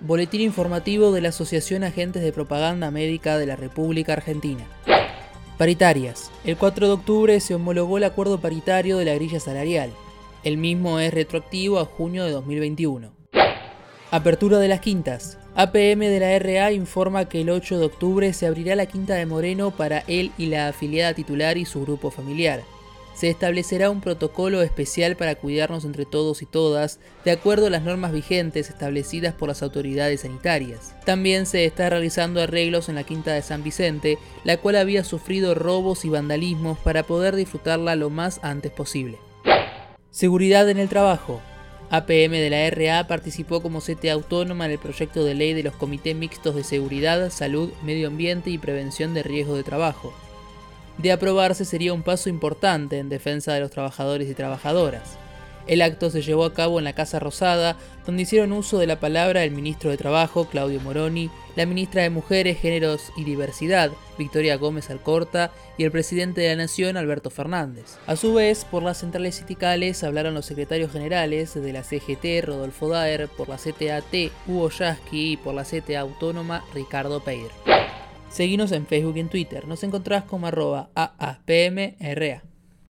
Boletín informativo de la Asociación Agentes de Propaganda Médica de la República Argentina. Paritarias. El 4 de octubre se homologó el acuerdo paritario de la grilla salarial. El mismo es retroactivo a junio de 2021. Apertura de las quintas. APM de la RA informa que el 8 de octubre se abrirá la quinta de Moreno para él y la afiliada titular y su grupo familiar se establecerá un protocolo especial para cuidarnos entre todos y todas, de acuerdo a las normas vigentes establecidas por las autoridades sanitarias. También se está realizando arreglos en la Quinta de San Vicente, la cual había sufrido robos y vandalismos para poder disfrutarla lo más antes posible. Seguridad en el trabajo. APM de la RA participó como sete autónoma en el proyecto de ley de los comités mixtos de seguridad, salud, medio ambiente y prevención de riesgo de trabajo de aprobarse sería un paso importante en defensa de los trabajadores y trabajadoras. El acto se llevó a cabo en la Casa Rosada, donde hicieron uso de la palabra el ministro de Trabajo, Claudio Moroni, la ministra de Mujeres, Géneros y Diversidad, Victoria Gómez Alcorta, y el presidente de la Nación, Alberto Fernández. A su vez, por las centrales sindicales hablaron los secretarios generales de la CGT, Rodolfo Daer, por la CTAT, Hugo Yasky y por la CTA Autónoma, Ricardo Peir. Seguinos en Facebook y en Twitter. Nos encontrás como arroba AAPMRA.